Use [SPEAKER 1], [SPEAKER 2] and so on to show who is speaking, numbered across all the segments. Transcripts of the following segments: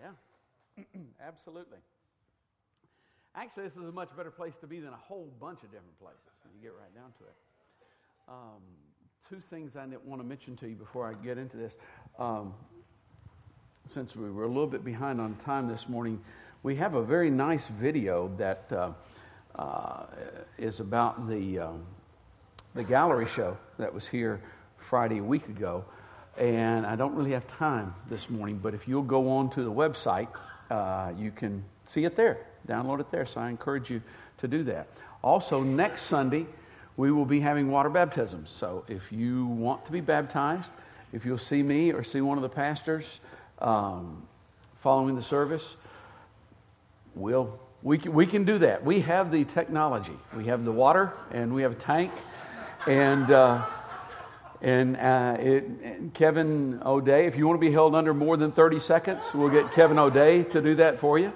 [SPEAKER 1] Yeah, absolutely. Actually, this is a much better place to be than a whole bunch of different places when you get right down to it. Um, two things I want to mention to you before I get into this. Um, since we were a little bit behind on time this morning, we have a very nice video that uh, uh, is about the, um, the gallery show that was here Friday a week ago. And I don't really have time this morning, but if you'll go on to the website, uh, you can see it there, download it there. So I encourage you to do that. Also, next Sunday, we will be having water baptisms. So if you want to be baptized, if you'll see me or see one of the pastors um, following the service, we'll, we, can, we can do that. We have the technology. We have the water and we have a tank. And, uh, and, uh, it, Kevin O'Day, if you want to be held under more than 30 seconds, we'll get Kevin O'Day to do that for you.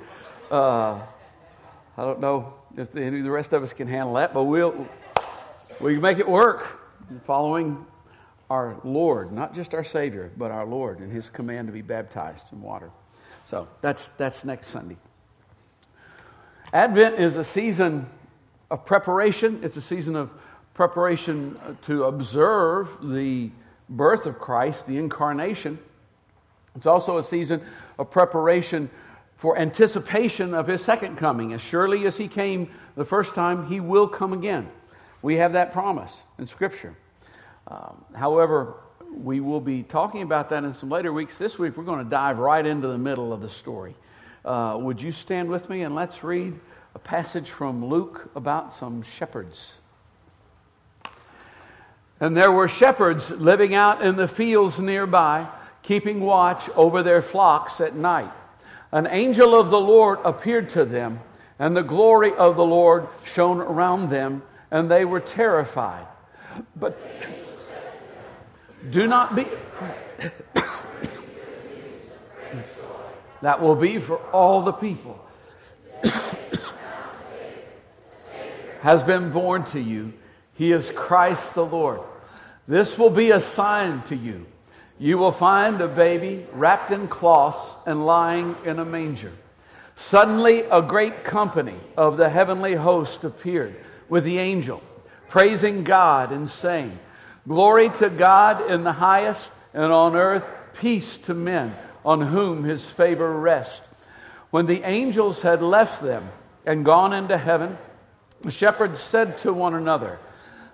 [SPEAKER 1] Uh, I don't know if the, the rest of us can handle that, but we'll, we make it work following our Lord, not just our Savior, but our Lord and His command to be baptized in water. So that's, that's next Sunday. Advent is a season of preparation, it's a season of preparation to observe the birth of Christ, the incarnation. It's also a season of preparation for anticipation of his second coming. As surely as he came the first time, he will come again. We have that promise in Scripture. Um, however, we will be talking about that in some later weeks. This week, we're going to dive right into the middle of the story. Uh, would you stand with me and let's read a passage from Luke about some shepherds? And there were shepherds living out in the fields nearby, keeping watch over their flocks at night. An angel of the Lord appeared to them, and the glory of the Lord shone around them and they were terrified. But do not be. that will be for all the people. has been born to you. He is Christ the Lord. This will be a sign to you. You will find a baby wrapped in cloths and lying in a manger. Suddenly, a great company of the heavenly host appeared with the angel, praising God and saying, Glory to God in the highest, and on earth peace to men on whom his favor rests. When the angels had left them and gone into heaven, the shepherds said to one another,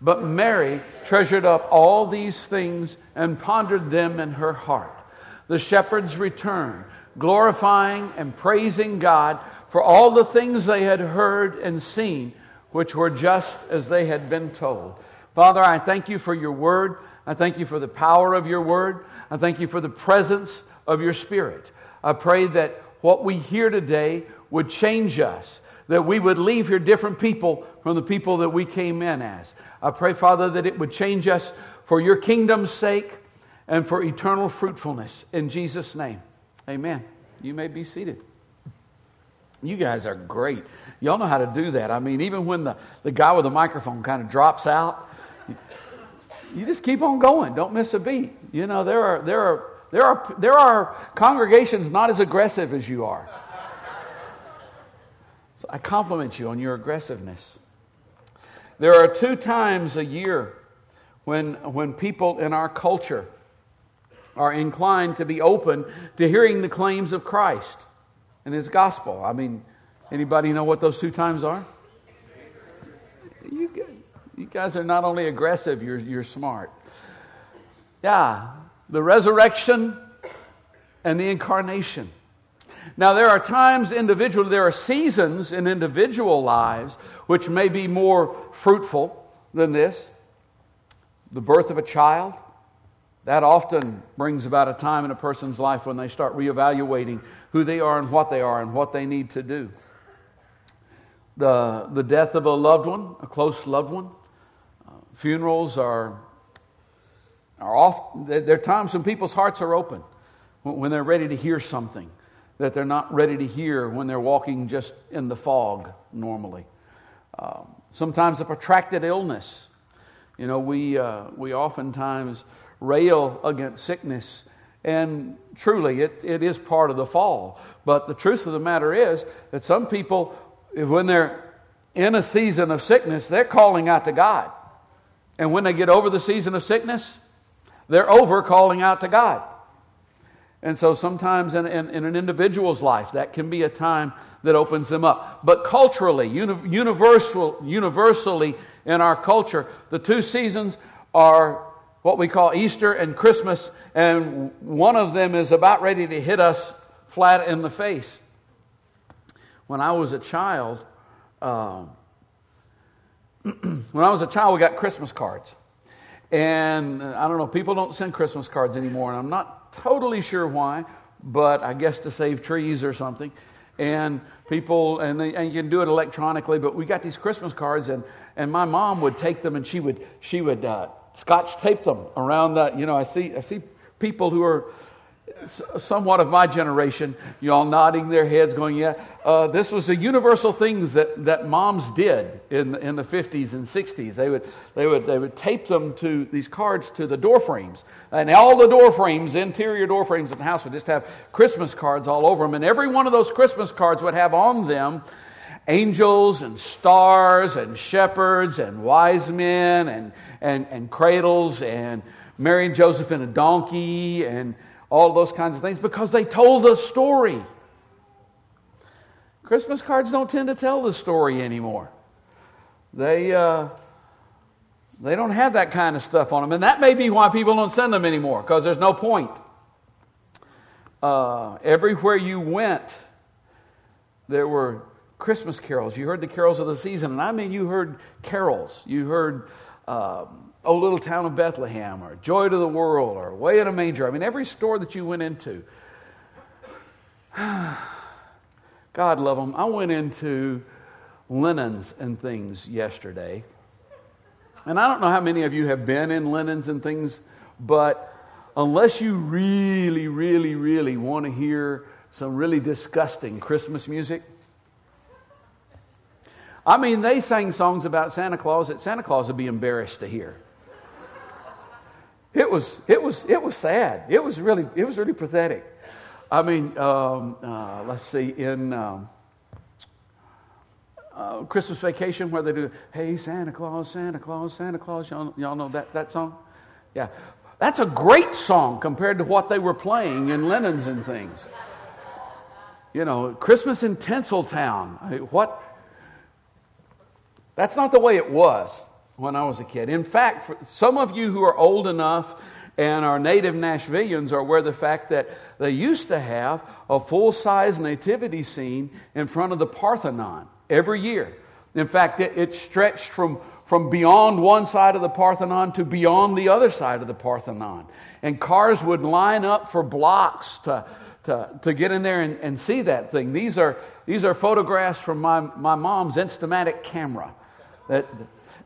[SPEAKER 1] But Mary treasured up all these things and pondered them in her heart. The shepherds returned, glorifying and praising God for all the things they had heard and seen, which were just as they had been told. Father, I thank you for your word. I thank you for the power of your word. I thank you for the presence of your spirit. I pray that what we hear today would change us, that we would leave here different people from the people that we came in as. I pray, Father, that it would change us for your kingdom's sake and for eternal fruitfulness. In Jesus' name, amen. You may be seated. You guys are great. Y'all know how to do that. I mean, even when the, the guy with the microphone kind of drops out, you just keep on going. Don't miss a beat. You know, there are, there are, there are, there are congregations not as aggressive as you are. So I compliment you on your aggressiveness. There are two times a year when, when people in our culture are inclined to be open to hearing the claims of Christ and his gospel. I mean, anybody know what those two times are? You, you guys are not only aggressive, you're, you're smart. Yeah, the resurrection and the incarnation. Now, there are times individually, there are seasons in individual lives which may be more fruitful than this. The birth of a child, that often brings about a time in a person's life when they start reevaluating who they are and what they are and what they need to do the, the death of a loved one, a close loved one. Uh, funerals are, are off, there are times when people's hearts are open, when they're ready to hear something that they're not ready to hear when they're walking just in the fog normally. Um, sometimes a protracted illness. You know, we, uh, we oftentimes rail against sickness, and truly, it, it is part of the fall. But the truth of the matter is that some people, when they're in a season of sickness, they're calling out to God. And when they get over the season of sickness, they're over calling out to God. And so sometimes in, in, in, an individual's life, that can be a time that opens them up. But culturally, uni- universal, universally in our culture, the two seasons are what we call Easter and Christmas, and one of them is about ready to hit us flat in the face. When I was a child, um, when I was a child, we got Christmas cards. And I don't know, people don't send Christmas cards anymore, and I'm not totally sure why, but I guess to save trees or something. And people, and, they, and you can do it electronically, but we got these Christmas cards, and, and my mom would take them and she would, she would uh, scotch tape them around the, you know, I see, I see people who are somewhat of my generation, you all nodding their heads, going, Yeah, uh, this was a universal things that, that moms did in, in the 50s and 60s. They would, they, would, they would tape them to these cards to the door frames. And all the door frames, interior door frames in the house, would just have Christmas cards all over them. And every one of those Christmas cards would have on them angels and stars and shepherds and wise men and, and, and cradles and Mary and Joseph in a donkey and all those kinds of things because they told the story. Christmas cards don't tend to tell the story anymore. They, uh, they don't have that kind of stuff on them. And that may be why people don't send them anymore because there's no point. Uh, everywhere you went, there were Christmas carols. You heard the carols of the season. And I mean, you heard carols. You heard. Oh Little Town of Bethlehem or Joy to the World or Way in a Manger. I mean, every store that you went into. God love them. I went into linens and things yesterday. And I don't know how many of you have been in linens and things, but unless you really, really, really want to hear some really disgusting Christmas music, I mean, they sang songs about Santa Claus that Santa Claus would be embarrassed to hear. It was, it was, it was sad. It was really, it was really pathetic. I mean, um, uh, let's see, in um, uh, Christmas Vacation, where they do, Hey, Santa Claus, Santa Claus, Santa Claus. Y'all, y'all know that, that song? Yeah. That's a great song compared to what they were playing in Linens and things. You know, Christmas in Tinseltown. I mean, what? That's not the way it was when I was a kid. In fact, some of you who are old enough and are native Nashvillians are aware of the fact that they used to have a full size nativity scene in front of the Parthenon every year. In fact, it, it, stretched from, from beyond one side of the Parthenon to beyond the other side of the Parthenon. And cars would line up for blocks to, to, to get in there and, and see that thing. These are, these are photographs from my, my mom's Instamatic camera. That,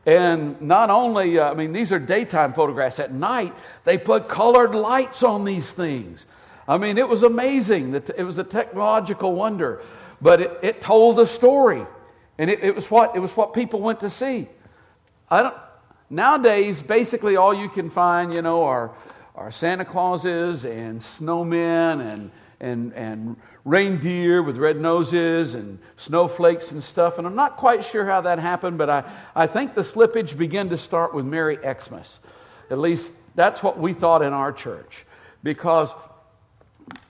[SPEAKER 1] and not only, uh, I mean, these are daytime photographs. At night, they put colored lights on these things. I mean, it was amazing. That it was a technological wonder, but it, it told a story, and it, it, was what it was what people went to see. I don't. Nowadays, basically, all you can find, you know, are are Santa Clauses and snowmen and and and reindeer with red noses and snowflakes and stuff. And I'm not quite sure how that happened, but I, I think the slippage began to start with Merry Xmas. At least that's what we thought in our church. Because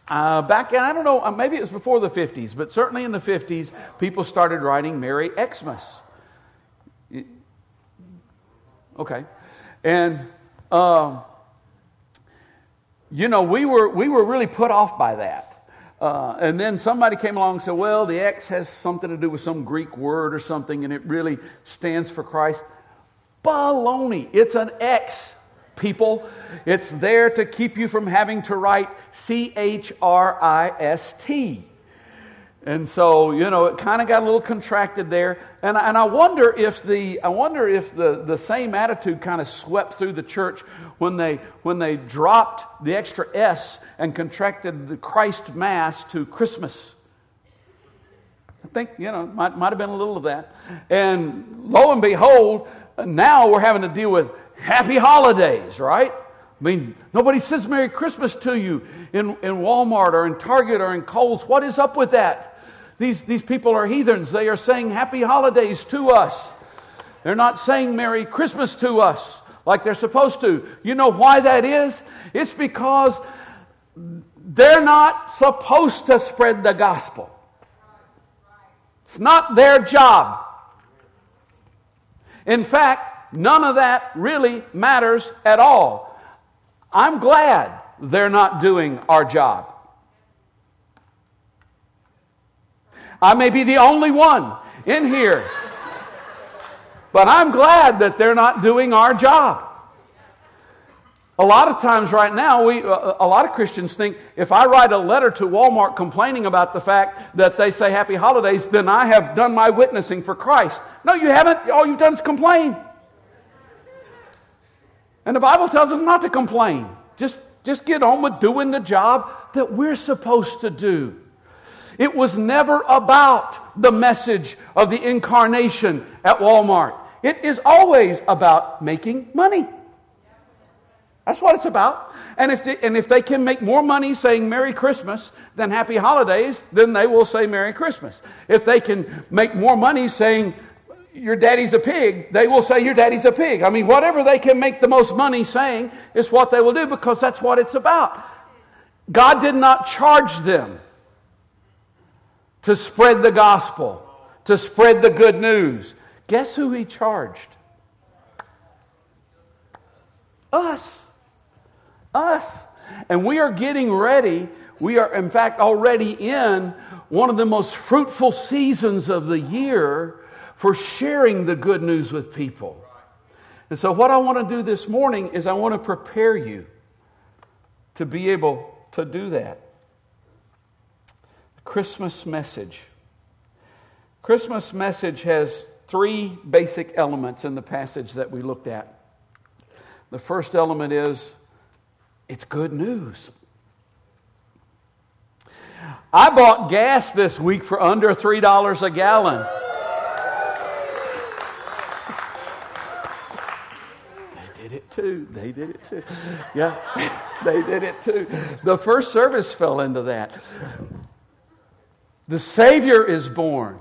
[SPEAKER 1] uh, back in, I don't know, uh, maybe it was before the 50s, but certainly in the 50s, people started writing Merry Xmas. Okay. And, uh, you know, we were, we were really put off by that. Uh, and then somebody came along and said, well, the X has something to do with some Greek word or something, and it really stands for Christ. Baloney. It's an X, people. It's there to keep you from having to write C H R I S T. And so, you know, it kind of got a little contracted there. And, and I wonder if the, I wonder if the, the same attitude kind of swept through the church when they, when they dropped the extra S and contracted the Christ Mass to Christmas. I think, you know, might, might have been a little of that. And lo and behold, now we're having to deal with happy holidays, right? I mean, nobody says Merry Christmas to you in, in Walmart or in Target or in Kohl's. What is up with that? These, these people are heathens. They are saying happy holidays to us. They're not saying Merry Christmas to us like they're supposed to. You know why that is? It's because they're not supposed to spread the gospel. It's not their job. In fact, none of that really matters at all. I'm glad they're not doing our job. I may be the only one in here. But I'm glad that they're not doing our job. A lot of times right now, we, uh, a lot of Christians think if I write a letter to Walmart complaining about the fact that they say happy holidays, then I have done my witnessing for Christ. No, you haven't. All you've done is complain. And the Bible tells us not to complain. Just, just get on with doing the job that we're supposed to do. It was never about the message of the incarnation at Walmart. It is always about making money. That's what it's about. And if, they, and if they can make more money saying Merry Christmas than Happy Holidays, then they will say Merry Christmas. If they can make more money saying your daddy's a pig, they will say your daddy's a pig. I mean, whatever they can make the most money saying is what they will do because that's what it's about. God did not charge them to spread the gospel, to spread the good news. Guess who he charged? Us. Us. And we are getting ready. We are, in fact, already in one of the most fruitful seasons of the year for sharing the good news with people. And so, what I want to do this morning is I want to prepare you to be able to do that. Christmas message. Christmas message has three basic elements in the passage that we looked at. The first element is it's good news. I bought gas this week for under $3 a gallon. They did it too. They did it too. Yeah, they did it too. The first service fell into that. The Savior is born.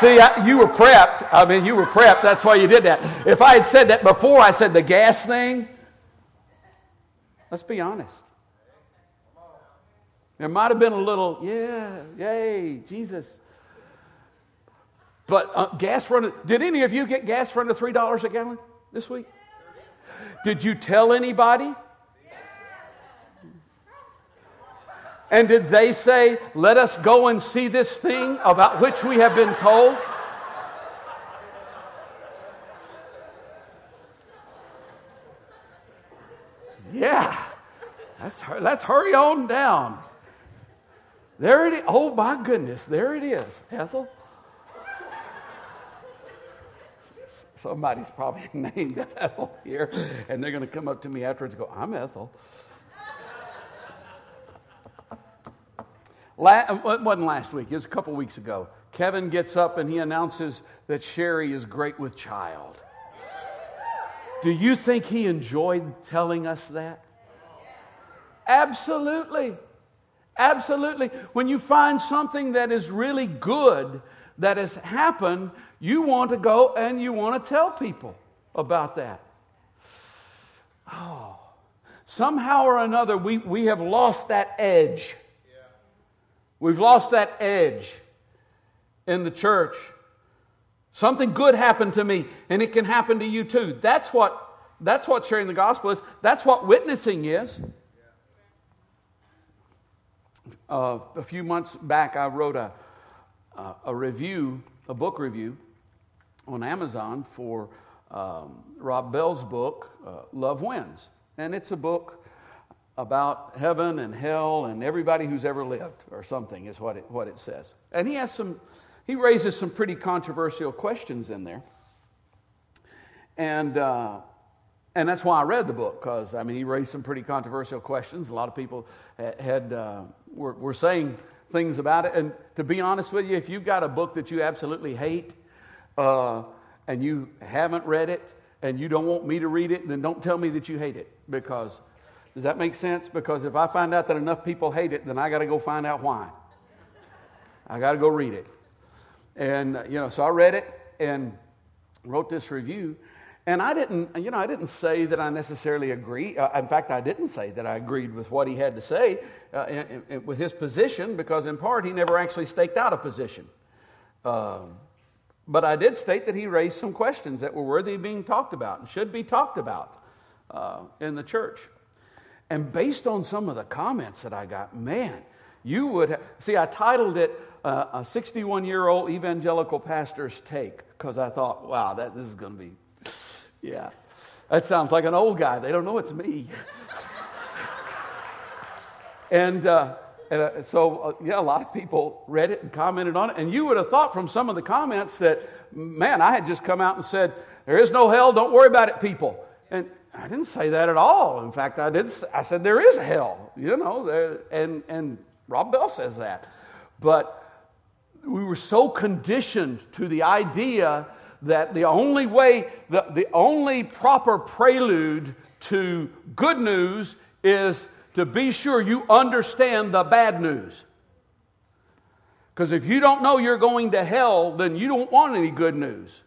[SPEAKER 1] See, I, you were prepped. I mean, you were prepped. That's why you did that. If I had said that before I said the gas thing, let's be honest. There might have been a little, yeah, yay, Jesus. But uh, gas under, did any of you get gas for under $3 a gallon this week? Did you tell anybody? And did they say, Let us go and see this thing about which we have been told? Yeah, let's, let's hurry on down. There it is. Oh, my goodness, there it is, Ethel. Somebody's probably named Ethel here, and they're going to come up to me afterwards and go, I'm Ethel. La- uh, it wasn't last week, it was a couple weeks ago. Kevin gets up and he announces that Sherry is great with child. Do you think he enjoyed telling us that? Absolutely. Absolutely. When you find something that is really good that has happened, you want to go and you want to tell people about that. Oh, somehow or another, we, we have lost that edge. We've lost that edge in the church. Something good happened to me, and it can happen to you too. That's what, that's what sharing the gospel is. That's what witnessing is. Uh, a few months back, I wrote a, a review, a book review on Amazon for um, Rob Bell's book, uh, Love Wins. And it's a book about heaven and hell and everybody who's ever lived, or something, is what it, what it says. And he has some, he raises some pretty controversial questions in there. And, uh, and that's why I read the book, because, I mean, he raised some pretty controversial questions. A lot of people had, uh, were, were saying things about it. And to be honest with you, if you've got a book that you absolutely hate uh, and you haven't read it and you don't want me to read it, then don't tell me that you hate it because does that make sense? Because if I find out that enough people hate it, then I got to go find out why. I got to go read it. And, uh, you know, so I read it and wrote this review. And I didn't, you know, I didn't say that I necessarily agree. Uh, in fact, I didn't say that I agreed with what he had to say uh, in, in, with his position because, in part, he never actually staked out a position. Um, but I did state that he raised some questions that were worthy of being talked about and should be talked about uh, in the church. And based on some of the comments that I got, man, you would have, see, I titled it uh, A 61 year old evangelical pastor's take because I thought, wow, that, this is going to be, yeah. That sounds like an old guy. They don't know it's me. and, uh, and uh, so, uh, yeah, a lot of people read it and commented on it. And you would have thought from some of the comments that, man, I had just come out and said, there is no hell, don't worry about it, people. And I didn't say that at all. In fact, I did. I said there is hell, you know, and and Rob Bell says that. But we were so conditioned to the idea that the only way, the, the only proper prelude to good news is to be sure you understand the bad news. Because if you don't know you're going to hell, then you don't want any good news.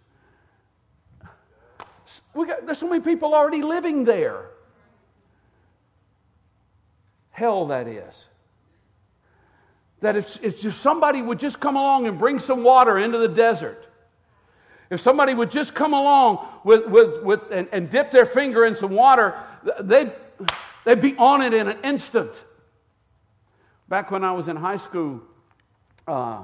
[SPEAKER 1] We got, there's so many people already living there. Hell, that is. That if, if somebody would just come along and bring some water into the desert, if somebody would just come along with, with, with, and, and dip their finger in some water, they'd, they'd be on it in an instant. Back when I was in high school, uh,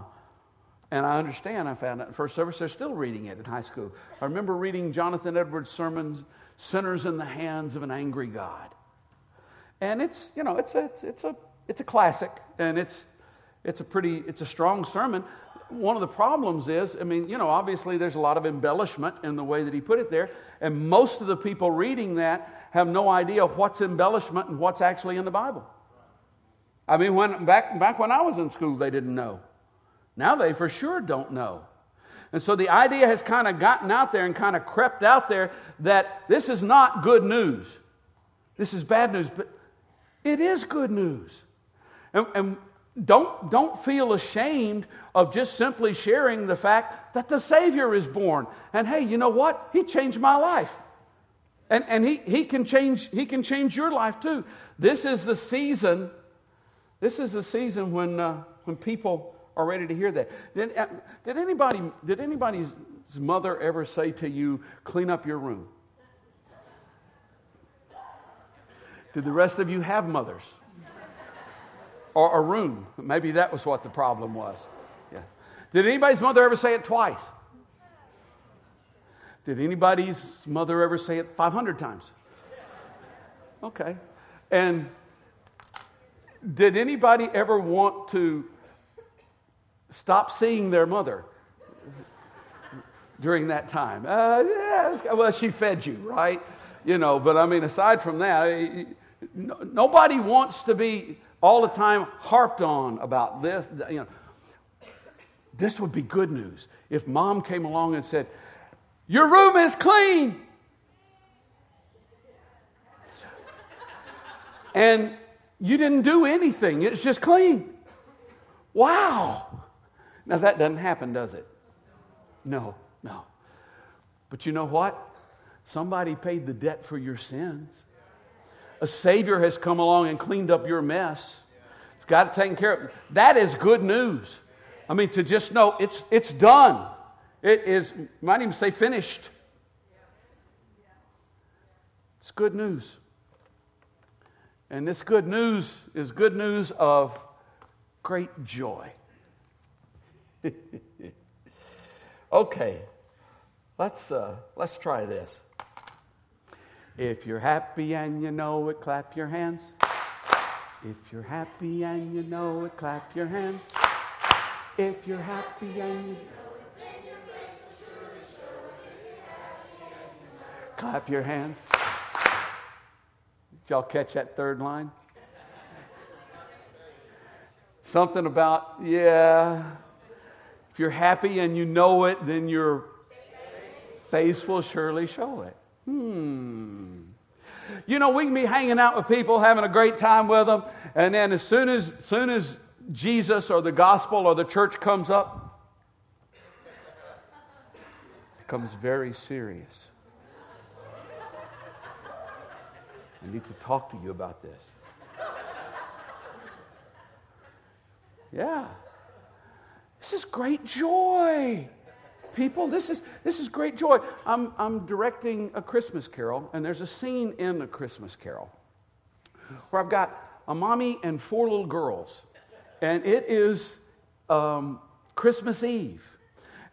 [SPEAKER 1] and I understand, I found out in first service, they're still reading it in high school. I remember reading Jonathan Edwards' sermons, Sinners in the Hands of an Angry God. And it's, you know, it's a, it's, it's a, it's a classic, and it's, it's a pretty, it's a strong sermon. One of the problems is, I mean, you know, obviously there's a lot of embellishment in the way that he put it there, and most of the people reading that have no idea what's embellishment and what's actually in the Bible. I mean, when, back, back when I was in school, they didn't know. Now they for sure don't know. And so the idea has kind of gotten out there and kind of crept out there that this is not good news. This is bad news, but it is good news. And, and don't, don't feel ashamed of just simply sharing the fact that the Savior is born. And hey, you know what? He changed my life. And, and he, he, can change, he can change your life too. This is the season, this is the season when, uh, when people are ready to hear that. Did, uh, did, anybody, did anybody's mother ever say to you, clean up your room? Did the rest of you have mothers? Or a room? Maybe that was what the problem was. Yeah. Did anybody's mother ever say it twice? Did anybody's mother ever say it 500 times? Okay. And did anybody ever want to stop seeing their mother during that time. Uh, yeah, well, she fed you, right? You know, but I mean, aside from that, nobody wants to be all the time harped on about this. You know, this would be good news if mom came along and said, Your room is clean. And you didn't do anything, it's just clean. Wow. Now, that doesn't happen, does it? No, no. But you know what? Somebody paid the debt for your sins. A Savior has come along and cleaned up your mess. It's got it taken care of. That is good news. I mean, to just know it's, it's done. It is, might even say finished. It's good news. And this good news is good news of great joy. okay, let's, uh, let's try this. If you're happy and you know it, clap your hands. If you're happy and you know it, clap your hands. If you're happy and you know it. Clap your hands. Did y'all catch that third line? Something about, yeah, if you're happy and you know it, then your face will surely show it. Hmm. You know, we can be hanging out with people, having a great time with them, and then as soon as, soon as Jesus or the gospel or the church comes up, becomes very serious. I need to talk to you about this. Yeah. This is great joy. People, this is, this is great joy. I'm, I'm directing a Christmas carol, and there's a scene in the Christmas carol where I've got a mommy and four little girls, and it is um, Christmas Eve.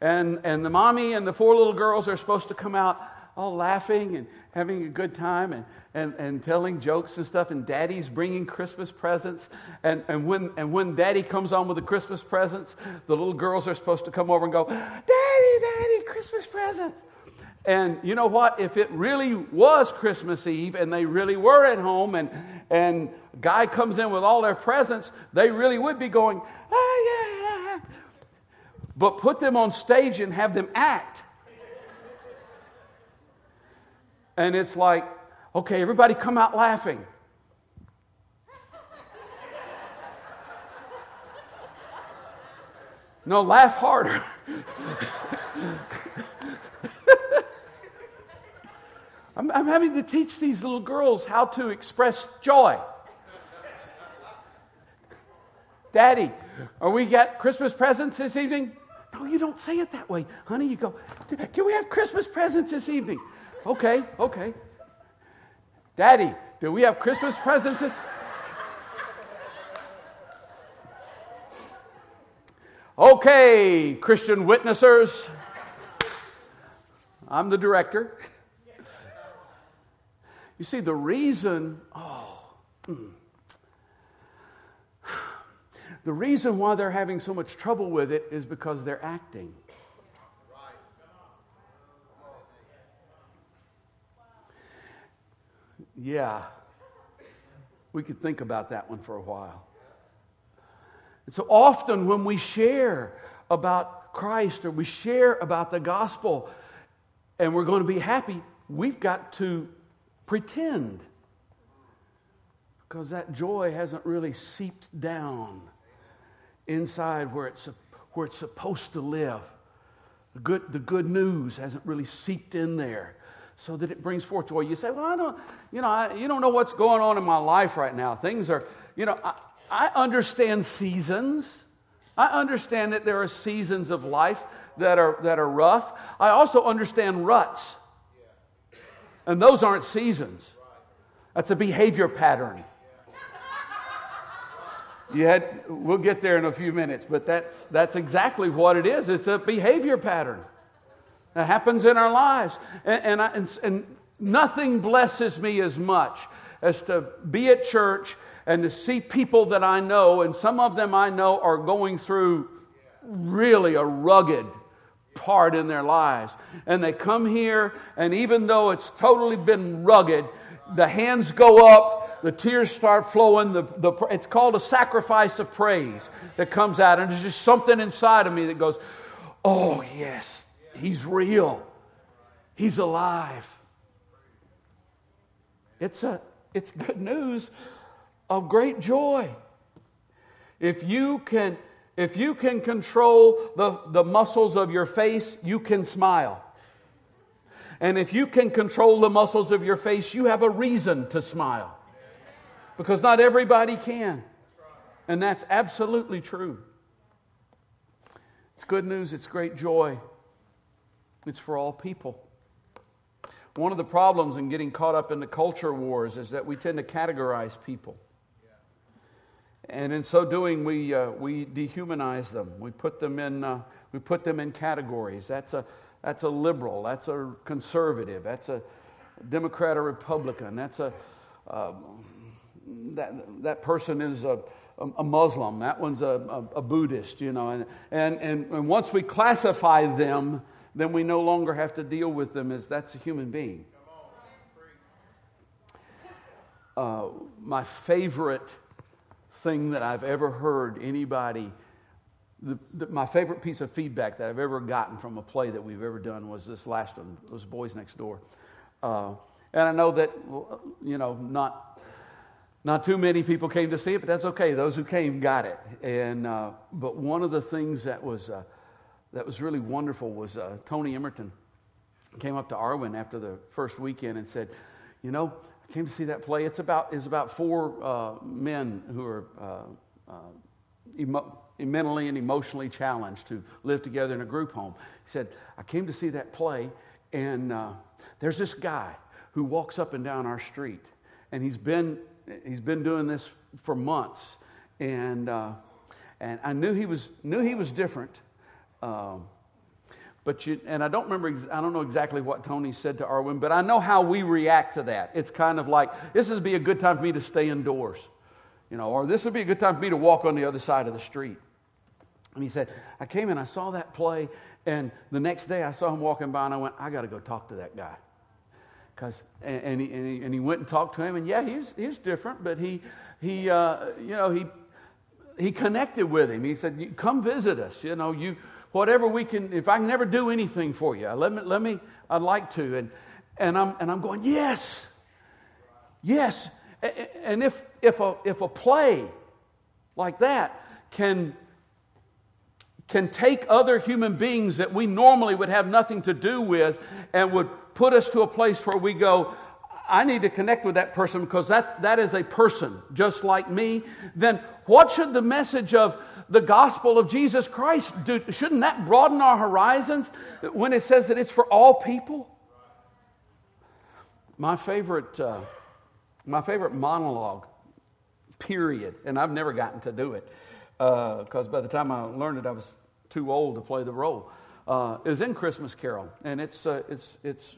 [SPEAKER 1] And, and the mommy and the four little girls are supposed to come out all laughing and having a good time. And, and, and telling jokes and stuff, and daddy's bringing Christmas presents. And, and, when, and when daddy comes on with the Christmas presents, the little girls are supposed to come over and go, Daddy, Daddy, Christmas presents. And you know what? If it really was Christmas Eve and they really were at home and, and guy comes in with all their presents, they really would be going, oh, yeah. But put them on stage and have them act. And it's like, Okay, everybody come out laughing. No, laugh harder. I'm, I'm, having to teach these little girls how to express joy. Daddy, are we got Christmas presents this evening? No, you don't say it that way. Honey, you go, can we have Christmas presents this evening? Okay, okay. Daddy, do we have Christmas presents? Okay, Christian witnessers. I'm the director. You see, the reason, oh, mm, the reason why they're having so much trouble with it is because they're acting. Yeah. We could think about that one for a while. And so often when we share about Christ or we share about the gospel and we're going to be happy, we've got to pretend because that joy hasn't really seeped down inside where it's, where it's supposed to live. The good, the good news hasn't really seeped in there so that it brings forth joy. You say, Well, I don't, you know, I, you don't know what's going on in my life right now. Things are, you know, I, I understand seasons. I understand that there are seasons of life that are, that are rough. I also understand ruts. And those aren't seasons, that's a behavior pattern. You had, we'll get there in a few minutes, but that's, that's exactly what it is. It's a behavior pattern. That happens in our lives. And, and, I, and, and nothing blesses me as much as to be at church and to see people that I know, and some of them I know are going through really a rugged part in their lives. And they come here, and even though it's totally been rugged, the hands go up, the tears start flowing. The, the, it's called a sacrifice of praise that comes out. And there's just something inside of me that goes, Oh, yes, He's real. He's alive. It's, a, it's good news of great joy. If you can, if you can control the, the muscles of your face, you can smile. And if you can control the muscles of your face, you have a reason to smile. Because not everybody can. And that's absolutely true. It's good news, it's great joy. It's for all people. One of the problems in getting caught up in the culture wars is that we tend to categorize people. And in so doing, we, uh, we dehumanize them. We put them, in, uh, we put them in categories. That's a, that's a liberal. That's a conservative. That's a Democrat or Republican. That's a, uh, that, that person is a, a Muslim, that one's a, a, a Buddhist, you know. And, and, and, and once we classify them, then we no longer have to deal with them as that's a human being. Uh, my favorite thing that I've ever heard anybody, the, the, my favorite piece of feedback that I've ever gotten from a play that we've ever done was this last one, was Boys Next Door. Uh, and I know that, you know, not, not too many people came to see it, but that's okay. Those who came got it. And, uh, but one of the things that was, uh, that was really wonderful was uh, Tony Emerton came up to Arwen after the first weekend and said, you know, I came to see that play. It's about, it's about four uh, men who are uh, uh, emo- mentally and emotionally challenged to live together in a group home. He said, I came to see that play, and uh, there's this guy who walks up and down our street, and he's been, he's been doing this for months. And, uh, and I knew he was, knew he was different. Um, but you, and I don't remember, I don't know exactly what Tony said to Arwen, but I know how we react to that. It's kind of like, this would be a good time for me to stay indoors, you know, or this would be a good time for me to walk on the other side of the street. And he said, I came in, I saw that play, and the next day I saw him walking by, and I went, I got to go talk to that guy. Cause, and, and, he, and, he, and he went and talked to him, and yeah, he was, he was different, but he, he uh, you know, he, he connected with him. He said, Come visit us. You know, you, whatever we can, if I can never do anything for you, let me, let me I'd like to. And, and, I'm, and I'm going, yes, yes. And if, if, a, if a play like that can, can take other human beings that we normally would have nothing to do with and would put us to a place where we go, I need to connect with that person because that, that is a person just like me, then what should the message of the gospel of Jesus Christ, shouldn't that broaden our horizons when it says that it's for all people? My favorite, uh, my favorite monologue, period, and I've never gotten to do it because uh, by the time I learned it, I was too old to play the role. Uh, is in Christmas Carol, and it's uh, it's it's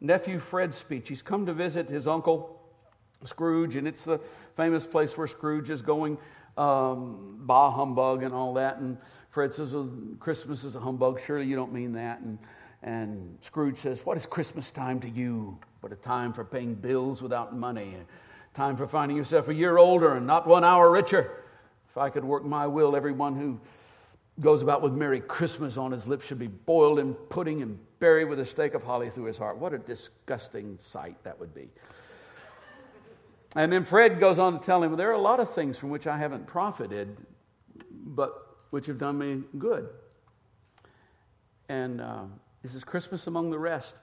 [SPEAKER 1] nephew Fred's speech. He's come to visit his uncle Scrooge, and it's the famous place where Scrooge is going um, bah humbug and all that. And Fred says, well, Christmas is a humbug. Surely you don't mean that. And, and Scrooge says, What is Christmas time to you? But a time for paying bills without money, a time for finding yourself a year older and not one hour richer. If I could work my will, everyone who goes about with Merry Christmas on his lips should be boiled in pudding and buried with a stake of holly through his heart. What a disgusting sight that would be. And then Fred goes on to tell him, There are a lot of things from which I haven't profited, but which have done me good. And uh, this is Christmas among the rest.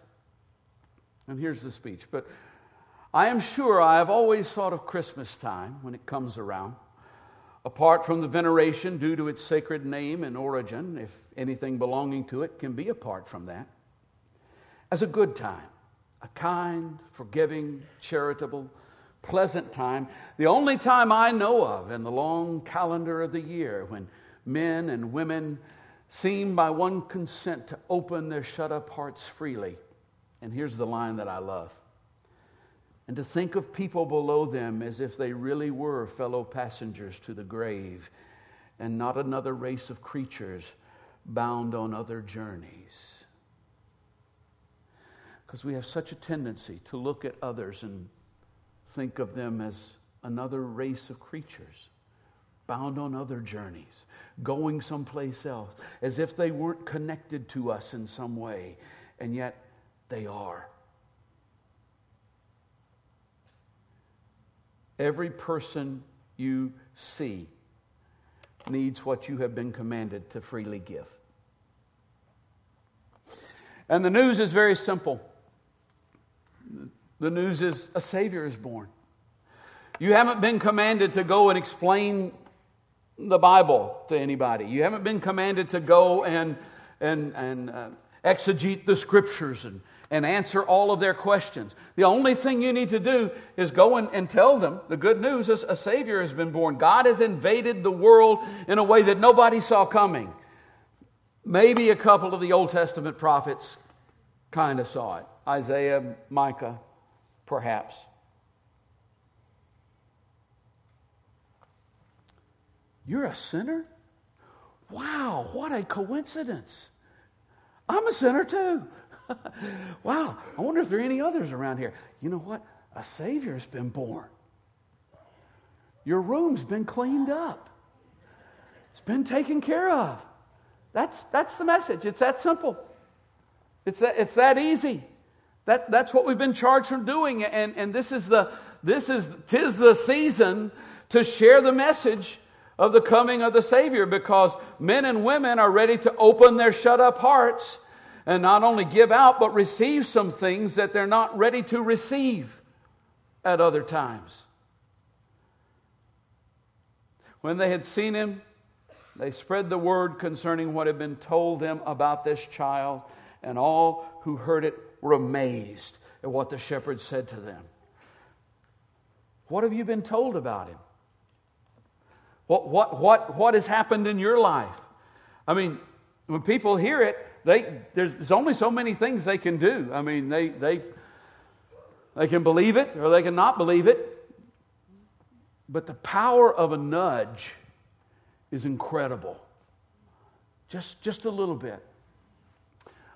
[SPEAKER 1] And here's the speech. But I am sure I have always thought of Christmas time when it comes around, apart from the veneration due to its sacred name and origin, if anything belonging to it can be apart from that, as a good time, a kind, forgiving, charitable, pleasant time, the only time I know of in the long calendar of the year when men and women seem by one consent to open their shut up hearts freely. And here's the line that I love and to think of people below them as if they really were fellow passengers to the grave and not another race of creatures bound on other journeys. Because we have such a tendency to look at others and think of them as another race of creatures bound on other journeys, going someplace else, as if they weren't connected to us in some way, and yet they are. Every person you see needs what you have been commanded to freely give. And the news is very simple the news is a Savior is born. You haven't been commanded to go and explain the Bible to anybody. You haven't been commanded to go and, and, and uh, exegete the scriptures and, and answer all of their questions. The only thing you need to do is go and, and tell them the good news is a Savior has been born. God has invaded the world in a way that nobody saw coming. Maybe a couple of the Old Testament prophets kind of saw it Isaiah, Micah, perhaps. You're a sinner? Wow, what a coincidence. I'm a sinner too. wow, I wonder if there are any others around here. You know what? A Savior's been born. Your room's been cleaned up, it's been taken care of. That's, that's the message. It's that simple. It's that, it's that easy. That, that's what we've been charged from doing. And, and this is the, this is, tis the season to share the message of the coming of the Savior because men and women are ready to open their shut up hearts and not only give out, but receive some things that they're not ready to receive at other times. When they had seen him, they spread the word concerning what had been told them about this child, and all who heard it were amazed at what the shepherd said to them. What have you been told about him? What, what, what, what has happened in your life? I mean, when people hear it, they, there's only so many things they can do. I mean, they, they, they can believe it or they can not believe it. But the power of a nudge is incredible. Just, just a little bit.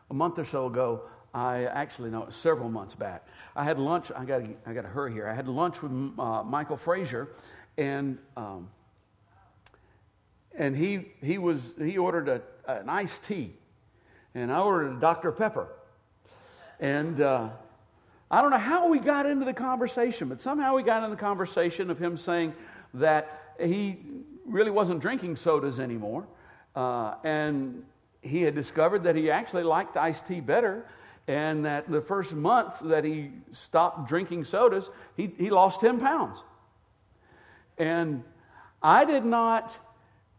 [SPEAKER 1] A month or so ago, I actually, no, several months back, I had lunch. I got I got to hurry here. I had lunch with uh, Michael Frazier, and um, and he, he, was, he ordered a, an iced tea, and I ordered a Dr. Pepper. And uh, I don't know how we got into the conversation, but somehow we got into the conversation of him saying that he really wasn't drinking sodas anymore. Uh, and he had discovered that he actually liked iced tea better. And that the first month that he stopped drinking sodas, he, he lost 10 pounds. And I did not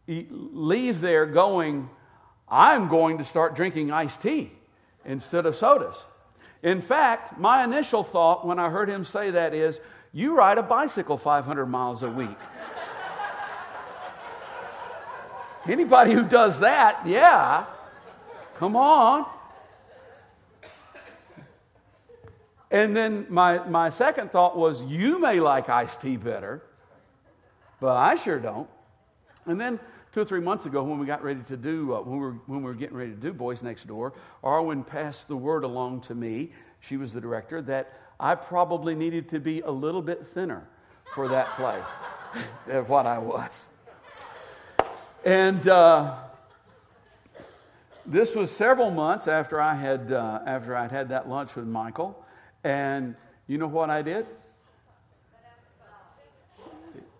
[SPEAKER 1] leave there going, I'm going to start drinking iced tea instead of sodas. In fact, my initial thought when I heard him say that is, you ride a bicycle 500 miles a week. Anybody who does that, yeah, come on. And then my, my second thought was, you may like iced tea better, but I sure don't. And then two or three months ago when we got ready to do, uh, when, we were, when we were getting ready to do Boys Next Door, Arwen passed the word along to me, she was the director, that I probably needed to be a little bit thinner for that play than what I was. And uh, this was several months after I had uh, after I'd had that lunch with Michael, and you know what I did?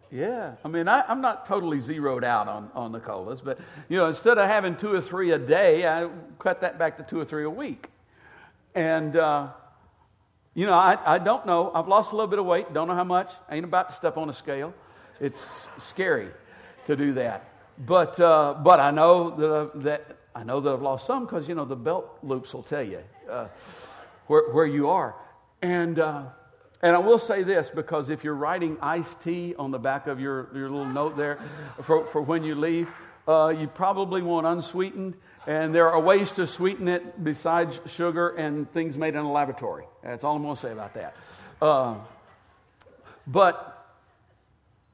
[SPEAKER 1] Yeah, I mean, I, am not totally zeroed out on, on the colas, but you know, instead of having two or three a day, I cut that back to two or three a week. And uh, you know, I, I don't know. I've lost a little bit of weight. Don't know how much. I ain't about to step on a scale. It's scary to do that. But uh, but I know that that I know that I've lost some because you know the belt loops will tell you uh, where where you are. And uh, and I will say this because if you're writing iced tea on the back of your, your little note there for, for when you leave, uh, you probably want unsweetened. And there are ways to sweeten it besides sugar and things made in a laboratory. That's all I'm going to say about that. Uh, but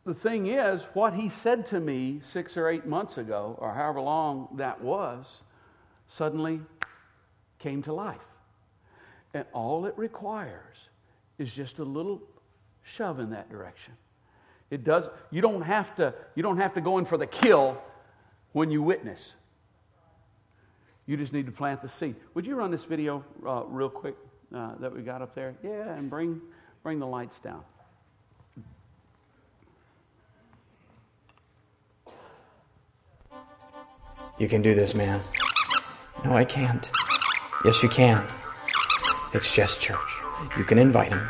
[SPEAKER 1] the thing is, what he said to me six or eight months ago, or however long that was, suddenly came to life. And all it requires is just a little shove in that direction. It does, you don't have to, you don't have to go in for the kill when you witness. You just need to plant the seed. Would you run this video uh, real quick uh, that we got up there? Yeah, and bring, bring the lights down.
[SPEAKER 2] You can do this, man. No, I can't. Yes, you can. It's just church. You can invite him.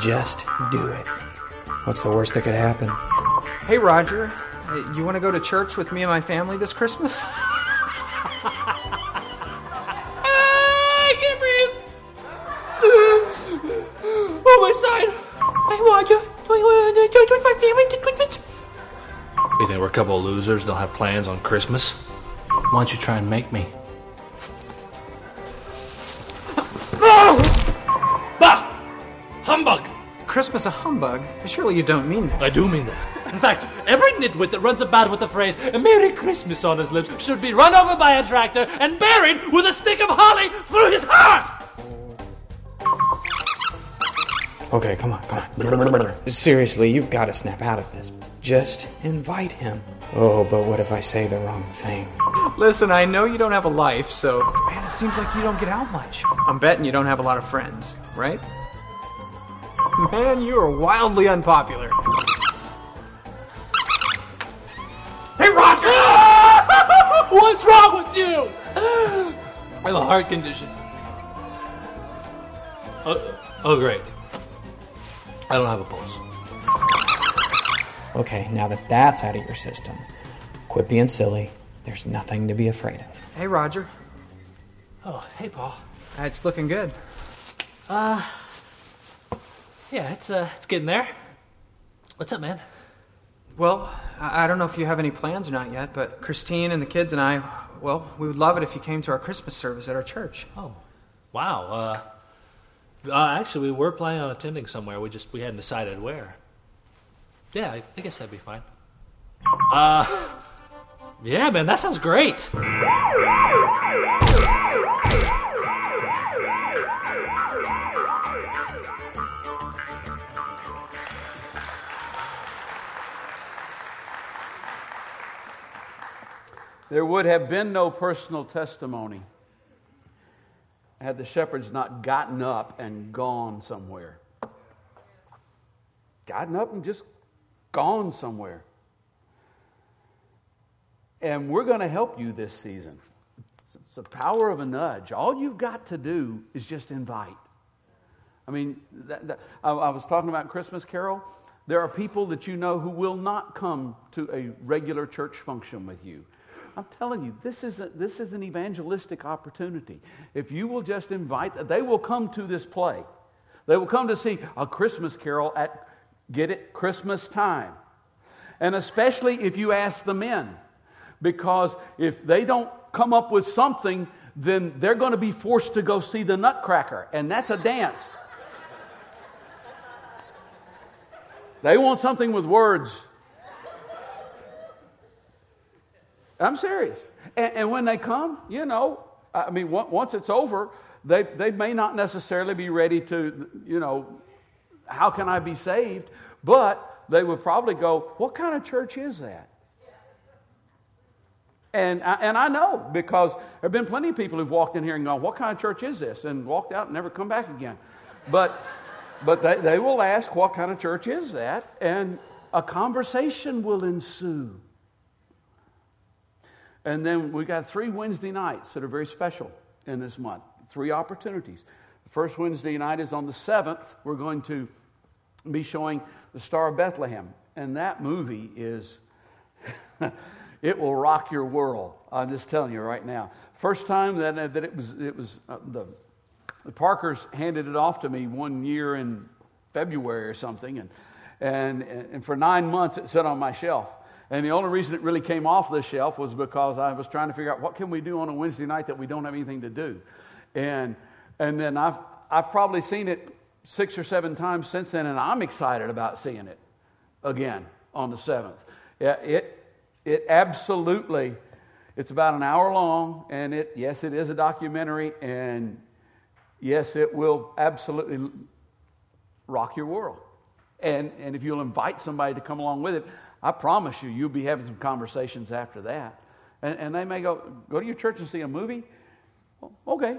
[SPEAKER 2] Just do it. What's the worst that could happen?
[SPEAKER 3] Hey, Roger. Uh, you want to go to church with me and my family this Christmas?
[SPEAKER 4] I can't breathe. Oh, my side. Hey, Roger. Do you want to church with my family this Christmas?
[SPEAKER 5] You think we're a couple of losers don't have plans on Christmas? Why don't you try and make me? Bah!
[SPEAKER 4] Humbug!
[SPEAKER 3] Christmas a humbug? Surely you don't mean that.
[SPEAKER 5] I do mean that. In fact, every nitwit that runs about with the phrase Merry Christmas on his lips should be run over by a tractor and buried with a stick of holly through his heart!
[SPEAKER 2] Okay, come on, come on. Seriously, you've got to snap out of this. Just invite him. Oh, but what if I say the wrong thing?
[SPEAKER 3] Listen, I know you don't have a life, so. Man, it seems like you don't get out much. I'm betting you don't have a lot of friends, right? Man, you are wildly unpopular. Hey, Roger!
[SPEAKER 5] What's wrong with you? I have a heart condition. Oh, oh, great. I don't have a pulse.
[SPEAKER 2] Okay, now that that's out of your system, quit being silly. There's nothing to be afraid of.
[SPEAKER 3] Hey, Roger.
[SPEAKER 5] Oh, hey, Paul.
[SPEAKER 3] Uh, It's looking good.
[SPEAKER 5] Uh, yeah, it's uh, it's getting there. What's up, man?
[SPEAKER 3] Well, I I don't know if you have any plans or not yet, but Christine and the kids and I, well, we would love it if you came to our Christmas service at our church.
[SPEAKER 5] Oh, wow. Uh, uh, actually, we were planning on attending somewhere. We just we hadn't decided where. Yeah, I, I guess that'd be fine. Uh, yeah, man, that sounds great.
[SPEAKER 1] There would have been no personal testimony had the shepherds not gotten up and gone somewhere. Gotten up and just gone somewhere. And we're going to help you this season. It's the power of a nudge. All you've got to do is just invite. I mean, that, that, I, I was talking about Christmas Carol. There are people that you know who will not come to a regular church function with you. I'm telling you, this is, a, this is an evangelistic opportunity. If you will just invite, they will come to this play. They will come to see a Christmas Carol at, get it, Christmas time. And especially if you ask the men, because if they don't come up with something, then they're going to be forced to go see the Nutcracker, and that's a dance. They want something with words. I'm serious. And, and, when they come, you know, I mean, once it's over, they, they may not necessarily be ready to, you know, how can I be saved? But they would probably go, what kind of church is that? And I, and I know because there have been plenty of people who've walked in here and gone, what kind of church is this? And walked out and never come back again. But, but they, they will ask, what kind of church is that? And a conversation will ensue. And then we got three Wednesday nights that are very special in this month. Three opportunities. The first Wednesday night is on the 7th. We're going to be showing The Star of Bethlehem. And that movie is, it will rock your world. I'm just telling you right now. First time that, that it was, it was uh, the, the Parkers handed it off to me one year in February or something. And, and, and for nine months it sat on my shelf. And the only reason it really came off the shelf was because I was trying to figure out what can we do on a Wednesday night that we don't have anything to do. And, and then I've, I've probably seen it six or seven times since then, and I'm excited about seeing it again on the 7th. Yeah, it, it absolutely, it's about an hour long, and it, yes, it is a documentary, and yes, it will absolutely rock your world. And, and if you'll invite somebody to come along with it, I promise you, you'll be having some conversations after that. And, and they may go, go to your church and see a movie? Okay.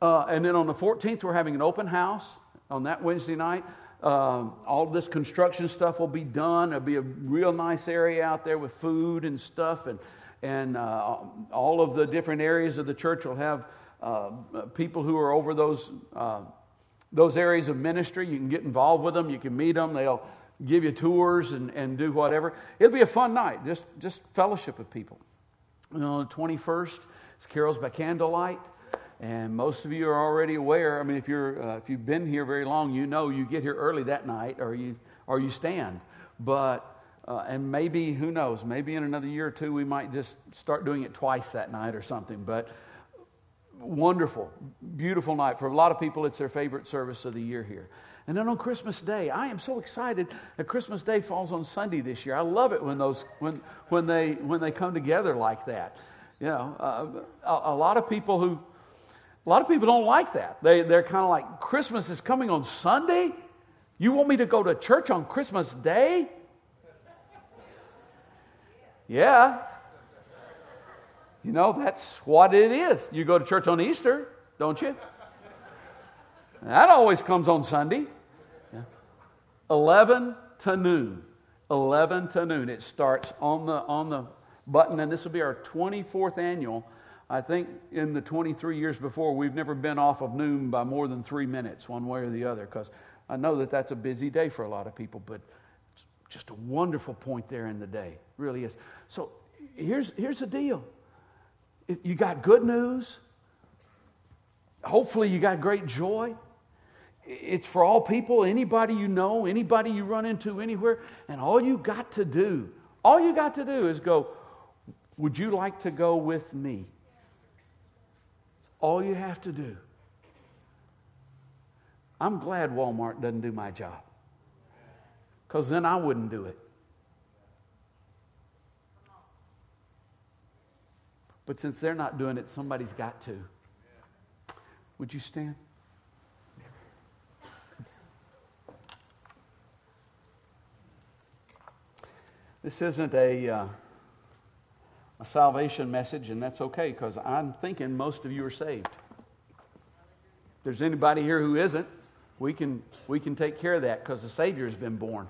[SPEAKER 1] Uh, and then on the 14th, we're having an open house on that Wednesday night. Um, all this construction stuff will be done. It'll be a real nice area out there with food and stuff. And, and uh, all of the different areas of the church will have uh, people who are over those, uh, those areas of ministry. You can get involved with them, you can meet them. They'll give you tours and, and do whatever. It'll be a fun night, just, just fellowship with people. And on the 21st, it's Carols by Candlelight. And most of you are already aware. I mean, if, you're, uh, if you've been here very long, you know you get here early that night or you, or you stand. But, uh, and maybe, who knows, maybe in another year or two we might just start doing it twice that night or something. But, wonderful, beautiful night. For a lot of people, it's their favorite service of the year here. And then on Christmas Day, I am so excited that Christmas Day falls on Sunday this year. I love it when those when when they when they come together like that. You know, uh, a, a lot of people who a lot of people don't like that. They they're kind of like Christmas is coming on Sunday. You want me to go to church on Christmas Day? Yeah. You know, that's what it is. You go to church on Easter, don't you? That always comes on Sunday. Yeah. 11 to noon. 11 to noon. It starts on the, on the button, and this will be our 24th annual. I think in the 23 years before, we've never been off of noon by more than three minutes, one way or the other, because I know that that's a busy day for a lot of people, but it's just a wonderful point there in the day. Really is. So here's, here's the deal you got good news. Hopefully, you got great joy. It's for all people, anybody you know, anybody you run into anywhere. And all you got to do, all you got to do is go, Would you like to go with me? All you have to do. I'm glad Walmart doesn't do my job because then I wouldn't do it. But since they're not doing it, somebody's got to. Would you stand? This isn't a, uh, a salvation message, and that's okay because I'm thinking most of you are saved. If there's anybody here who isn't, we can, we can take care of that because the Savior has been born.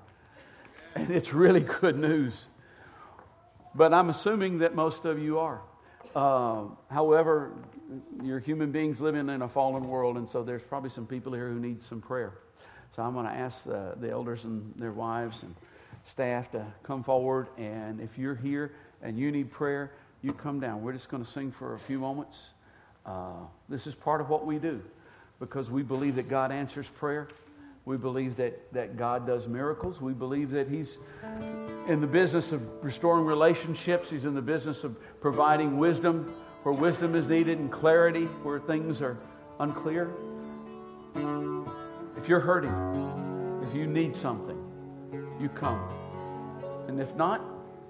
[SPEAKER 1] And it's really good news. But I'm assuming that most of you are. Uh, however, you're human beings living in a fallen world, and so there's probably some people here who need some prayer. So I'm going to ask the, the elders and their wives and staff to come forward. And if you're here and you need prayer, you come down. We're just going to sing for a few moments. Uh, this is part of what we do because we believe that God answers prayer. We believe that, that God does miracles. We believe that He's in the business of restoring relationships. He's in the business of providing wisdom where wisdom is needed and clarity where things are unclear. If you're hurting, if you need something, you come. And if not,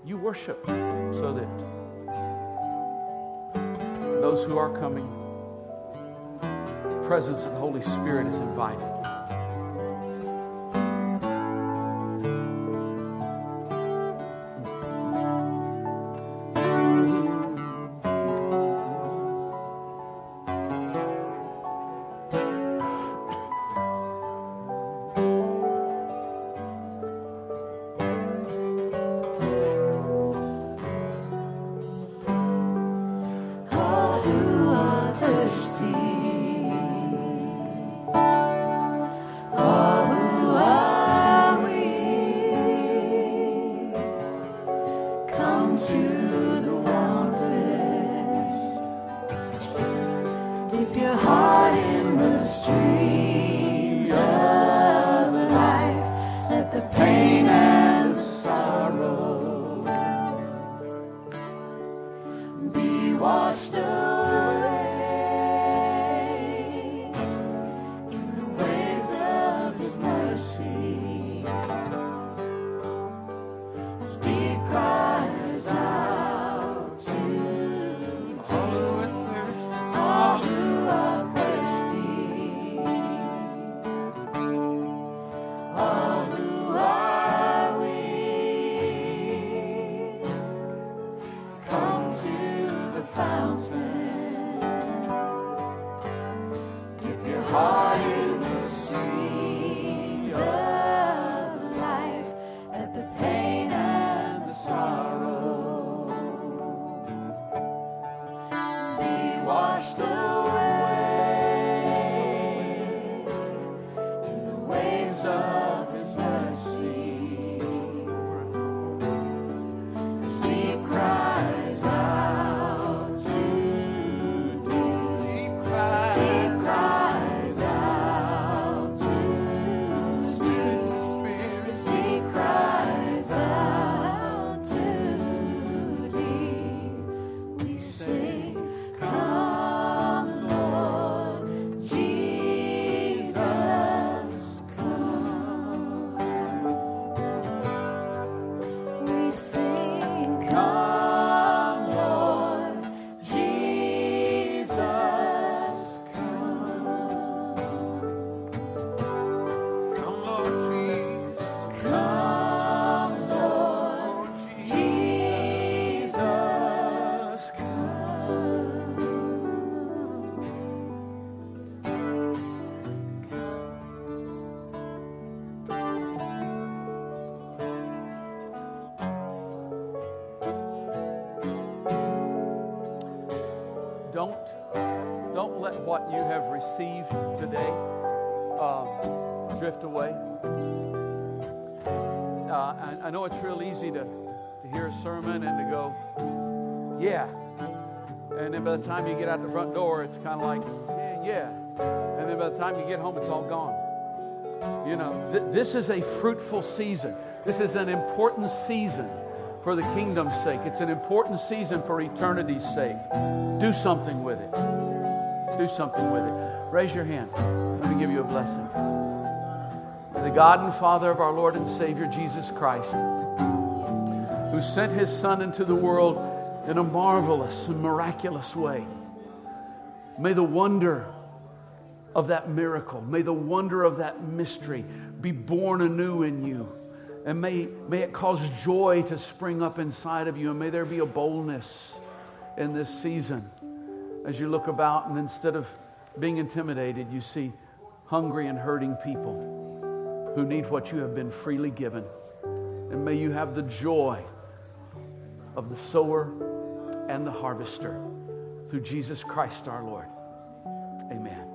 [SPEAKER 1] you worship so that those who are coming, the presence of the Holy Spirit is invited.
[SPEAKER 6] Dip
[SPEAKER 1] don't don't let what you have received today uh, drift away. Uh, I, I know it's real easy to, to hear a sermon and to go, yeah. And then by the time you get out the front door, it's kind of like, yeah, yeah. And then by the time you get home, it's all gone. You know, th- this is a fruitful season. This is an important season for the kingdom's sake. It's an important season for eternity's sake. Do something with it. Do something with it. Raise your hand. Let me give you a blessing. The God and Father of our Lord and Savior Jesus Christ, who sent his Son into the world in a marvelous and miraculous way. May the wonder of that miracle, may the wonder of that mystery be born anew in you. And may, may it cause joy to spring up inside of you. And may there be a boldness in this season as you look about and instead of being intimidated, you see hungry and hurting people who need what you have been freely given. And may you have the joy of the sower and the harvester through Jesus Christ our Lord. Amen.